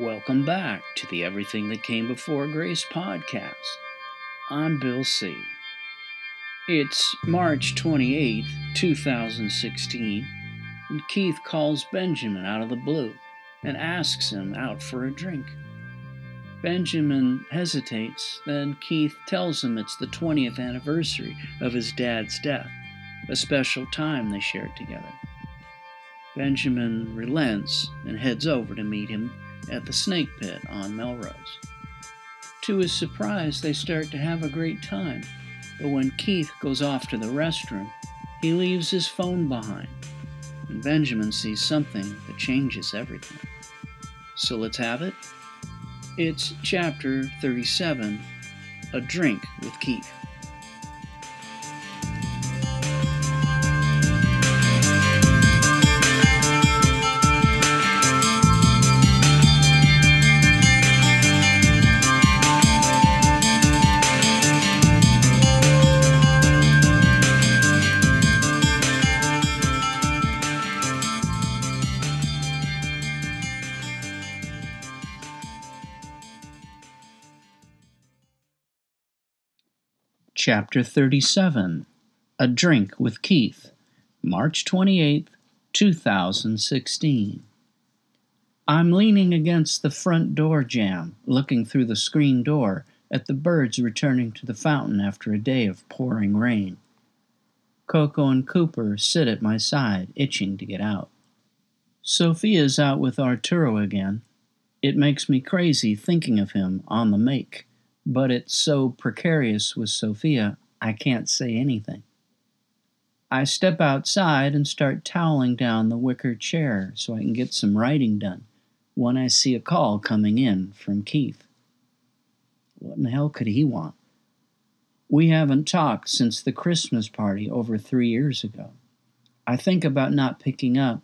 Welcome back to the Everything That Came Before Grace podcast. I'm Bill C. It's March 28th, 2016, and Keith calls Benjamin out of the blue and asks him out for a drink. Benjamin hesitates, then Keith tells him it's the 20th anniversary of his dad's death, a special time they shared together. Benjamin relents and heads over to meet him at the Snake Pit on Melrose. To his surprise, they start to have a great time, but when Keith goes off to the restroom, he leaves his phone behind, and Benjamin sees something that changes everything. So let's have it. It's chapter 37 A Drink with Keith. Chapter 37 A Drink with Keith, March 28, 2016. I'm leaning against the front door jamb, looking through the screen door at the birds returning to the fountain after a day of pouring rain. Coco and Cooper sit at my side, itching to get out. Sophia's out with Arturo again. It makes me crazy thinking of him on the make but it's so precarious with Sophia, I can't say anything. I step outside and start toweling down the wicker chair so I can get some writing done when I see a call coming in from Keith. What in the hell could he want? We haven't talked since the Christmas party over three years ago. I think about not picking up,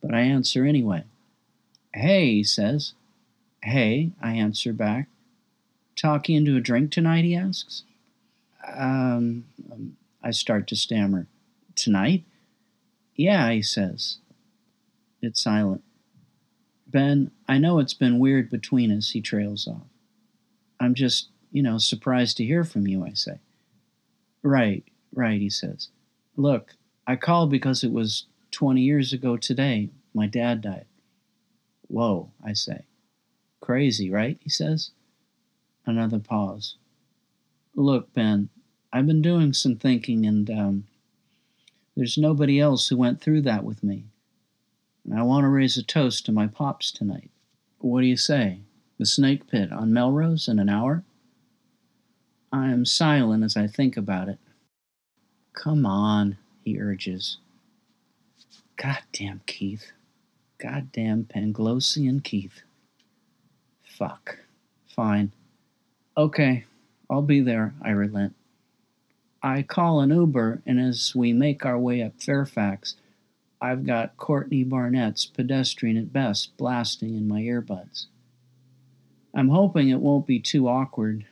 but I answer anyway. Hey, he says. Hey, I answer back. Talk you into a drink tonight? he asks. Um, um, I start to stammer. Tonight? Yeah, he says. It's silent. Ben, I know it's been weird between us, he trails off. I'm just, you know, surprised to hear from you, I say. Right, right, he says. Look, I called because it was 20 years ago today. My dad died. Whoa, I say. Crazy, right? He says. Another pause. Look, Ben, I've been doing some thinking, and um, there's nobody else who went through that with me. And I want to raise a toast to my pops tonight. What do you say? The snake pit on Melrose in an hour? I am silent as I think about it. Come on, he urges. Goddamn Keith. Goddamn Panglossian Keith. Fuck. Fine. Okay, I'll be there, I relent. I call an Uber, and as we make our way up Fairfax, I've got Courtney Barnett's Pedestrian at Best blasting in my earbuds. I'm hoping it won't be too awkward.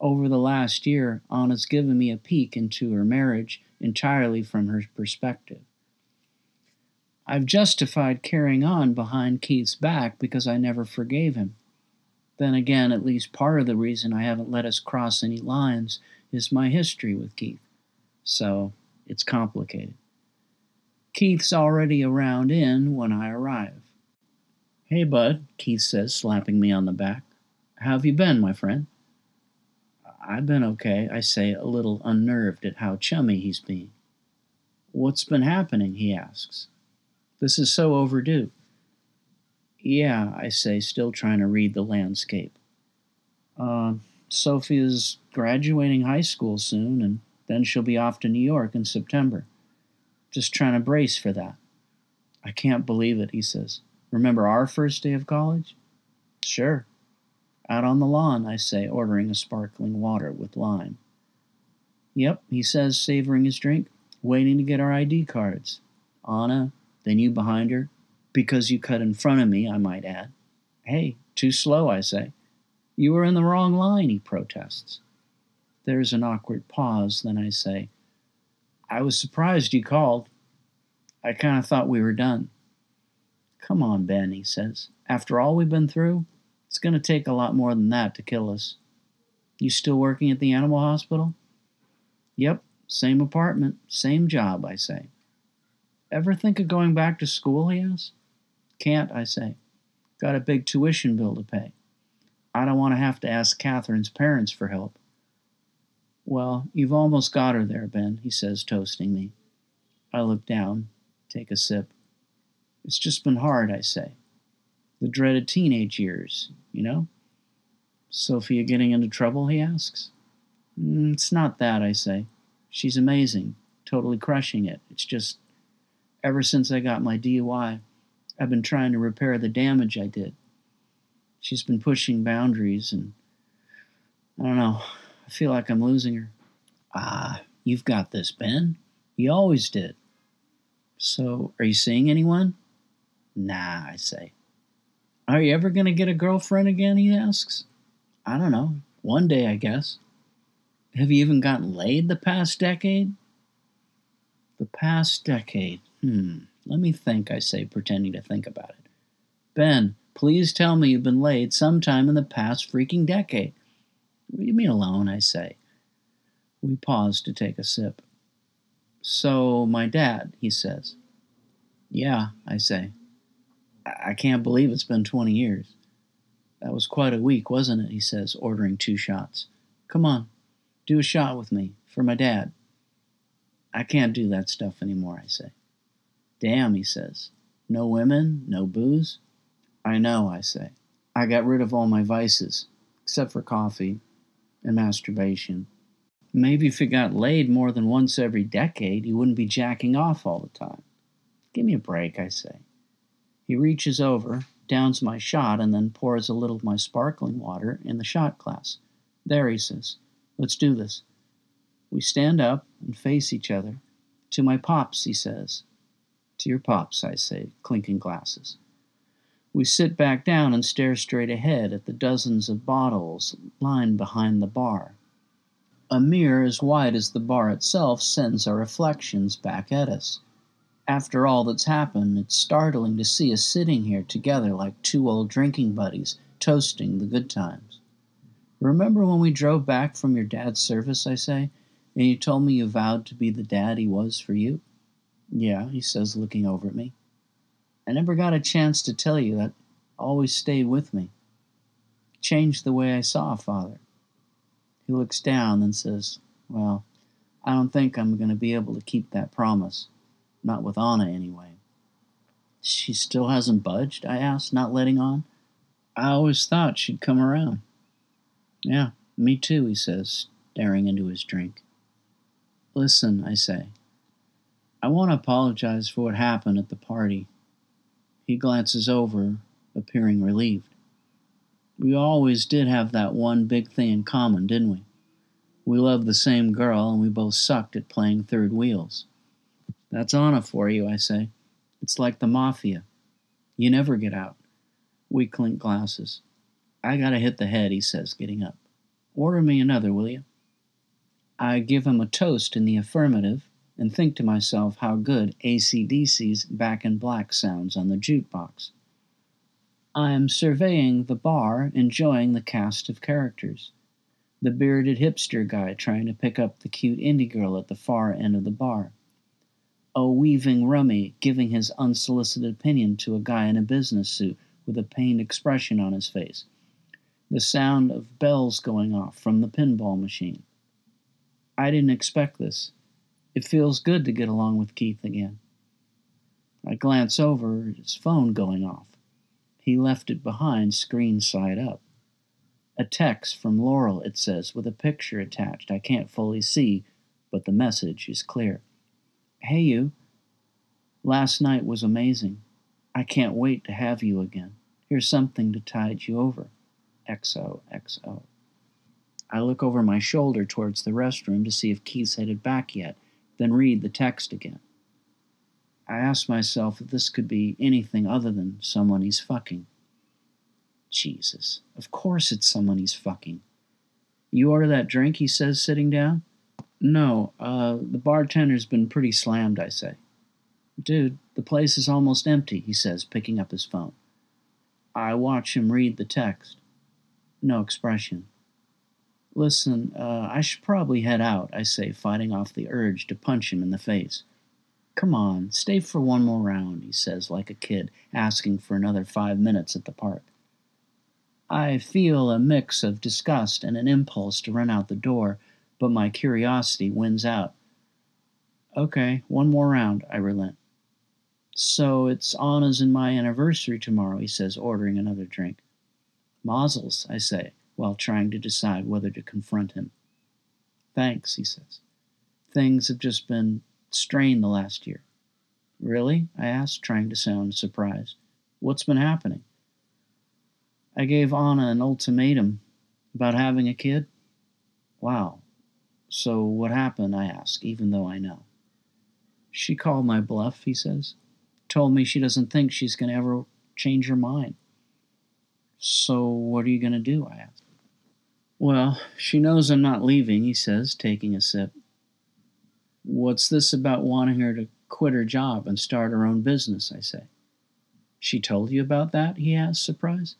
Over the last year, Anna's given me a peek into her marriage entirely from her perspective. I've justified carrying on behind Keith's back because I never forgave him. Then again, at least part of the reason I haven't let us cross any lines is my history with Keith. So it's complicated. Keith's already around in when I arrive. Hey, bud, Keith says, slapping me on the back. How have you been, my friend? I've been okay, I say, a little unnerved at how chummy he's being. What's been happening? he asks. This is so overdue. Yeah, I say, still trying to read the landscape. Uh, Sophia's graduating high school soon, and then she'll be off to New York in September. Just trying to brace for that. I can't believe it, he says. Remember our first day of college? Sure. Out on the lawn, I say, ordering a sparkling water with lime. Yep, he says, savoring his drink, waiting to get our ID cards. Anna, then you behind her, because you cut in front of me, I might add. Hey, too slow, I say. You were in the wrong line, he protests. There's an awkward pause, then I say, I was surprised you called. I kind of thought we were done. Come on, Ben, he says. After all we've been through, it's going to take a lot more than that to kill us. You still working at the animal hospital? Yep, same apartment, same job, I say. Ever think of going back to school? he asks. Can't, I say. Got a big tuition bill to pay. I don't want to have to ask Catherine's parents for help. Well, you've almost got her there, Ben, he says, toasting me. I look down, take a sip. It's just been hard, I say. The dreaded teenage years, you know? Sophia getting into trouble, he asks. Mm, it's not that, I say. She's amazing, totally crushing it. It's just, ever since I got my DUI, I've been trying to repair the damage I did. She's been pushing boundaries, and I don't know, I feel like I'm losing her. Ah, you've got this, Ben. You always did. So, are you seeing anyone? Nah, I say. Are you ever going to get a girlfriend again? He asks. I don't know. One day, I guess. Have you even gotten laid the past decade? The past decade. Hmm. Let me think, I say, pretending to think about it. Ben, please tell me you've been laid sometime in the past freaking decade. Leave me alone, I say. We pause to take a sip. So, my dad, he says. Yeah, I say. I can't believe it's been 20 years. That was quite a week, wasn't it? He says, ordering two shots. Come on, do a shot with me, for my dad. I can't do that stuff anymore, I say. Damn, he says. No women, no booze? I know, I say. I got rid of all my vices, except for coffee and masturbation. Maybe if you got laid more than once every decade, you wouldn't be jacking off all the time. Give me a break, I say. He reaches over, downs my shot, and then pours a little of my sparkling water in the shot glass. There, he says. Let's do this. We stand up and face each other. To my pops, he says. To your pops, I say, clinking glasses. We sit back down and stare straight ahead at the dozens of bottles lined behind the bar. A mirror as wide as the bar itself sends our reflections back at us. After all that's happened, it's startling to see us sitting here together like two old drinking buddies, toasting the good times. Remember when we drove back from your dad's service, I say, and you told me you vowed to be the dad he was for you? Yeah, he says, looking over at me. I never got a chance to tell you that always stayed with me. Changed the way I saw Father. He looks down and says, Well, I don't think I'm going to be able to keep that promise. Not with Anna, anyway. She still hasn't budged? I asked, not letting on. I always thought she'd come around. Yeah, me too, he says, staring into his drink. Listen, I say. I want to apologize for what happened at the party. He glances over, appearing relieved. We always did have that one big thing in common, didn't we? We loved the same girl, and we both sucked at playing third wheels. That's Anna for you, I say. It's like the mafia. You never get out. We clink glasses. I gotta hit the head, he says, getting up. Order me another, will you? I give him a toast in the affirmative and think to myself how good ACDC's Back in Black sounds on the jukebox. I am surveying the bar, enjoying the cast of characters. The bearded hipster guy trying to pick up the cute indie girl at the far end of the bar. A weaving rummy giving his unsolicited opinion to a guy in a business suit with a pained expression on his face the sound of bells going off from the pinball machine. I didn't expect this. It feels good to get along with Keith again. I glance over his phone going off. He left it behind, screen side up. A text from Laurel, it says, with a picture attached. I can't fully see, but the message is clear. Hey, you. Last night was amazing. I can't wait to have you again. Here's something to tide you over. XOXO. I look over my shoulder towards the restroom to see if Keith's headed back yet, then read the text again. I ask myself if this could be anything other than someone he's fucking. Jesus, of course it's someone he's fucking. You order that drink, he says, sitting down? No, uh, the bartender's been pretty slammed, I say. Dude, the place is almost empty, he says, picking up his phone. I watch him read the text. No expression. Listen, uh, I should probably head out, I say, fighting off the urge to punch him in the face. Come on, stay for one more round, he says, like a kid asking for another five minutes at the park. I feel a mix of disgust and an impulse to run out the door, but my curiosity wins out. Okay, one more round, I relent. So it's Anna's and my anniversary tomorrow, he says, ordering another drink. Mazel's, I say, while trying to decide whether to confront him. Thanks, he says. Things have just been strained the last year. Really? I asked, trying to sound surprised. What's been happening? I gave Anna an ultimatum about having a kid. Wow. So what happened? I ask, even though I know. She called my bluff, he says told me she doesn't think she's going to ever change her mind. So, what are you going to do? I asked. Well, she knows I'm not leaving, he says, taking a sip. What's this about wanting her to quit her job and start her own business? I say. She told you about that? He asks, surprised.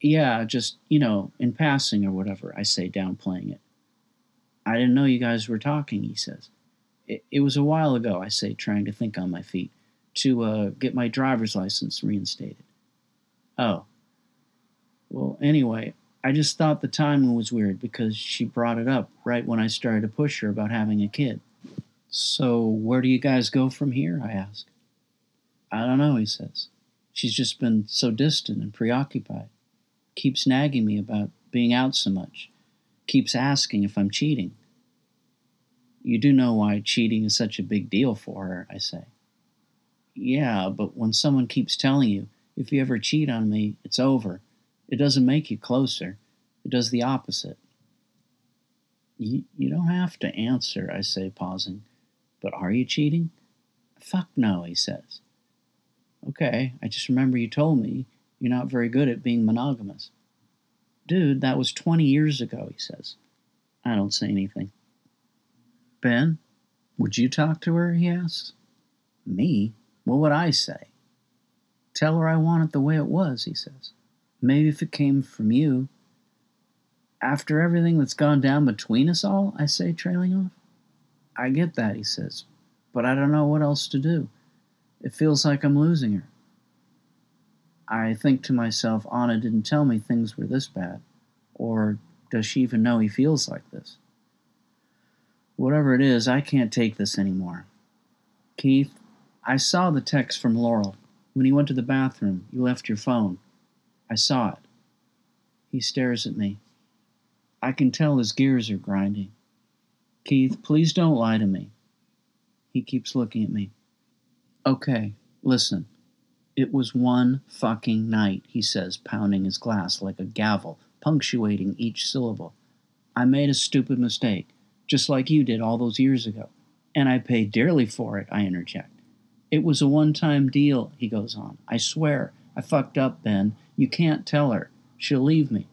Yeah, just, you know, in passing or whatever, I say, downplaying it. I didn't know you guys were talking, he says. It, it was a while ago, I say, trying to think on my feet to uh, get my driver's license reinstated. Oh. Well, anyway, I just thought the timing was weird because she brought it up right when I started to push her about having a kid. So, where do you guys go from here? I ask. I don't know, he says. She's just been so distant and preoccupied. Keeps nagging me about being out so much. Keeps asking if I'm cheating. You do know why cheating is such a big deal for her, I say. Yeah, but when someone keeps telling you, if you ever cheat on me, it's over, it doesn't make you closer. It does the opposite. You, you don't have to answer, I say, pausing. But are you cheating? Fuck no, he says. Okay, I just remember you told me you're not very good at being monogamous. Dude, that was 20 years ago, he says. I don't say anything. Ben, would you talk to her? he asks. Me? What would I say? Tell her I want it the way it was, he says. Maybe if it came from you. After everything that's gone down between us all, I say, trailing off. I get that, he says, but I don't know what else to do. It feels like I'm losing her. I think to myself, Anna didn't tell me things were this bad. Or does she even know he feels like this? Whatever it is, I can't take this anymore. Keith, I saw the text from Laurel. When he went to the bathroom, you left your phone. I saw it. He stares at me. I can tell his gears are grinding. Keith, please don't lie to me. He keeps looking at me. Okay, listen. It was one fucking night, he says, pounding his glass like a gavel, punctuating each syllable. I made a stupid mistake, just like you did all those years ago. And I paid dearly for it, I interject. It was a one time deal, he goes on. I swear, I fucked up, Ben. You can't tell her. She'll leave me.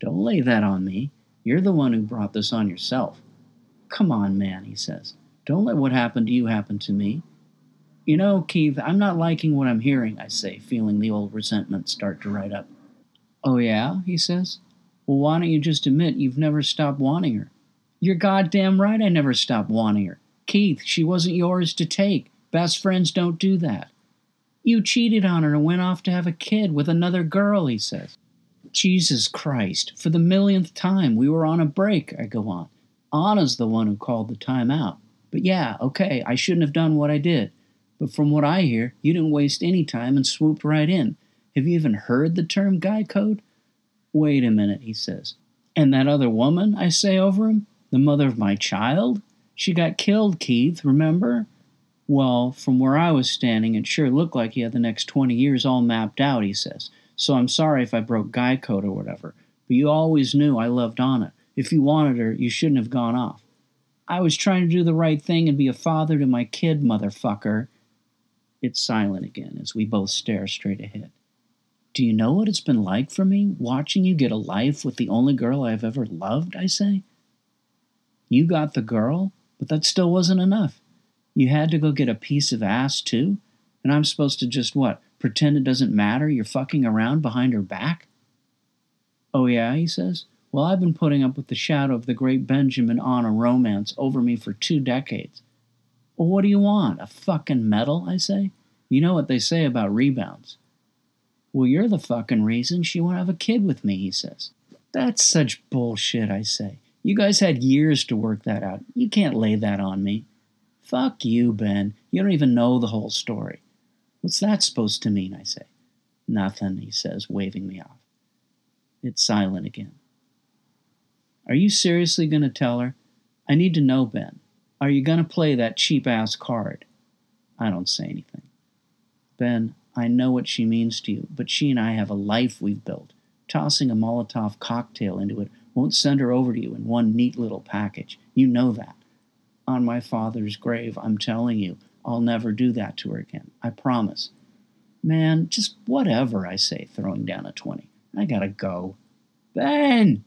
Don't lay that on me. You're the one who brought this on yourself. Come on, man, he says. Don't let what happened to you happen to me. You know, Keith, I'm not liking what I'm hearing, I say, feeling the old resentment start to rise up. Oh, yeah? he says. Well, why don't you just admit you've never stopped wanting her? You're goddamn right I never stopped wanting her. Keith, she wasn't yours to take. Best friends don't do that. You cheated on her and went off to have a kid with another girl, he says. Jesus Christ, for the millionth time, we were on a break, I go on. Anna's the one who called the time out. But yeah, okay, I shouldn't have done what I did. But from what I hear, you didn't waste any time and swooped right in. Have you even heard the term guy code? Wait a minute, he says. And that other woman, I say over him, the mother of my child? She got killed, Keith, remember? Well, from where I was standing, it sure looked like he had the next 20 years all mapped out, he says. So I'm sorry if I broke guy code or whatever. But you always knew I loved Anna. If you wanted her, you shouldn't have gone off. I was trying to do the right thing and be a father to my kid, motherfucker. It's silent again as we both stare straight ahead. Do you know what it's been like for me, watching you get a life with the only girl I've ever loved? I say. You got the girl, but that still wasn't enough. You had to go get a piece of ass too? And I'm supposed to just what? Pretend it doesn't matter you're fucking around behind her back? Oh, yeah, he says. Well, I've been putting up with the shadow of the great Benjamin Anna romance over me for two decades. Well, what do you want? A fucking medal? I say. You know what they say about rebounds. Well, you're the fucking reason she won't have a kid with me, he says. That's such bullshit, I say. You guys had years to work that out. You can't lay that on me. Fuck you, Ben. You don't even know the whole story. What's that supposed to mean? I say. Nothing, he says, waving me off. It's silent again. Are you seriously going to tell her? I need to know, Ben. Are you going to play that cheap ass card? I don't say anything. Ben, I know what she means to you, but she and I have a life we've built. Tossing a Molotov cocktail into it won't send her over to you in one neat little package. You know that. On my father's grave, I'm telling you, I'll never do that to her again. I promise. Man, just whatever, I say, throwing down a 20. I gotta go. Ben!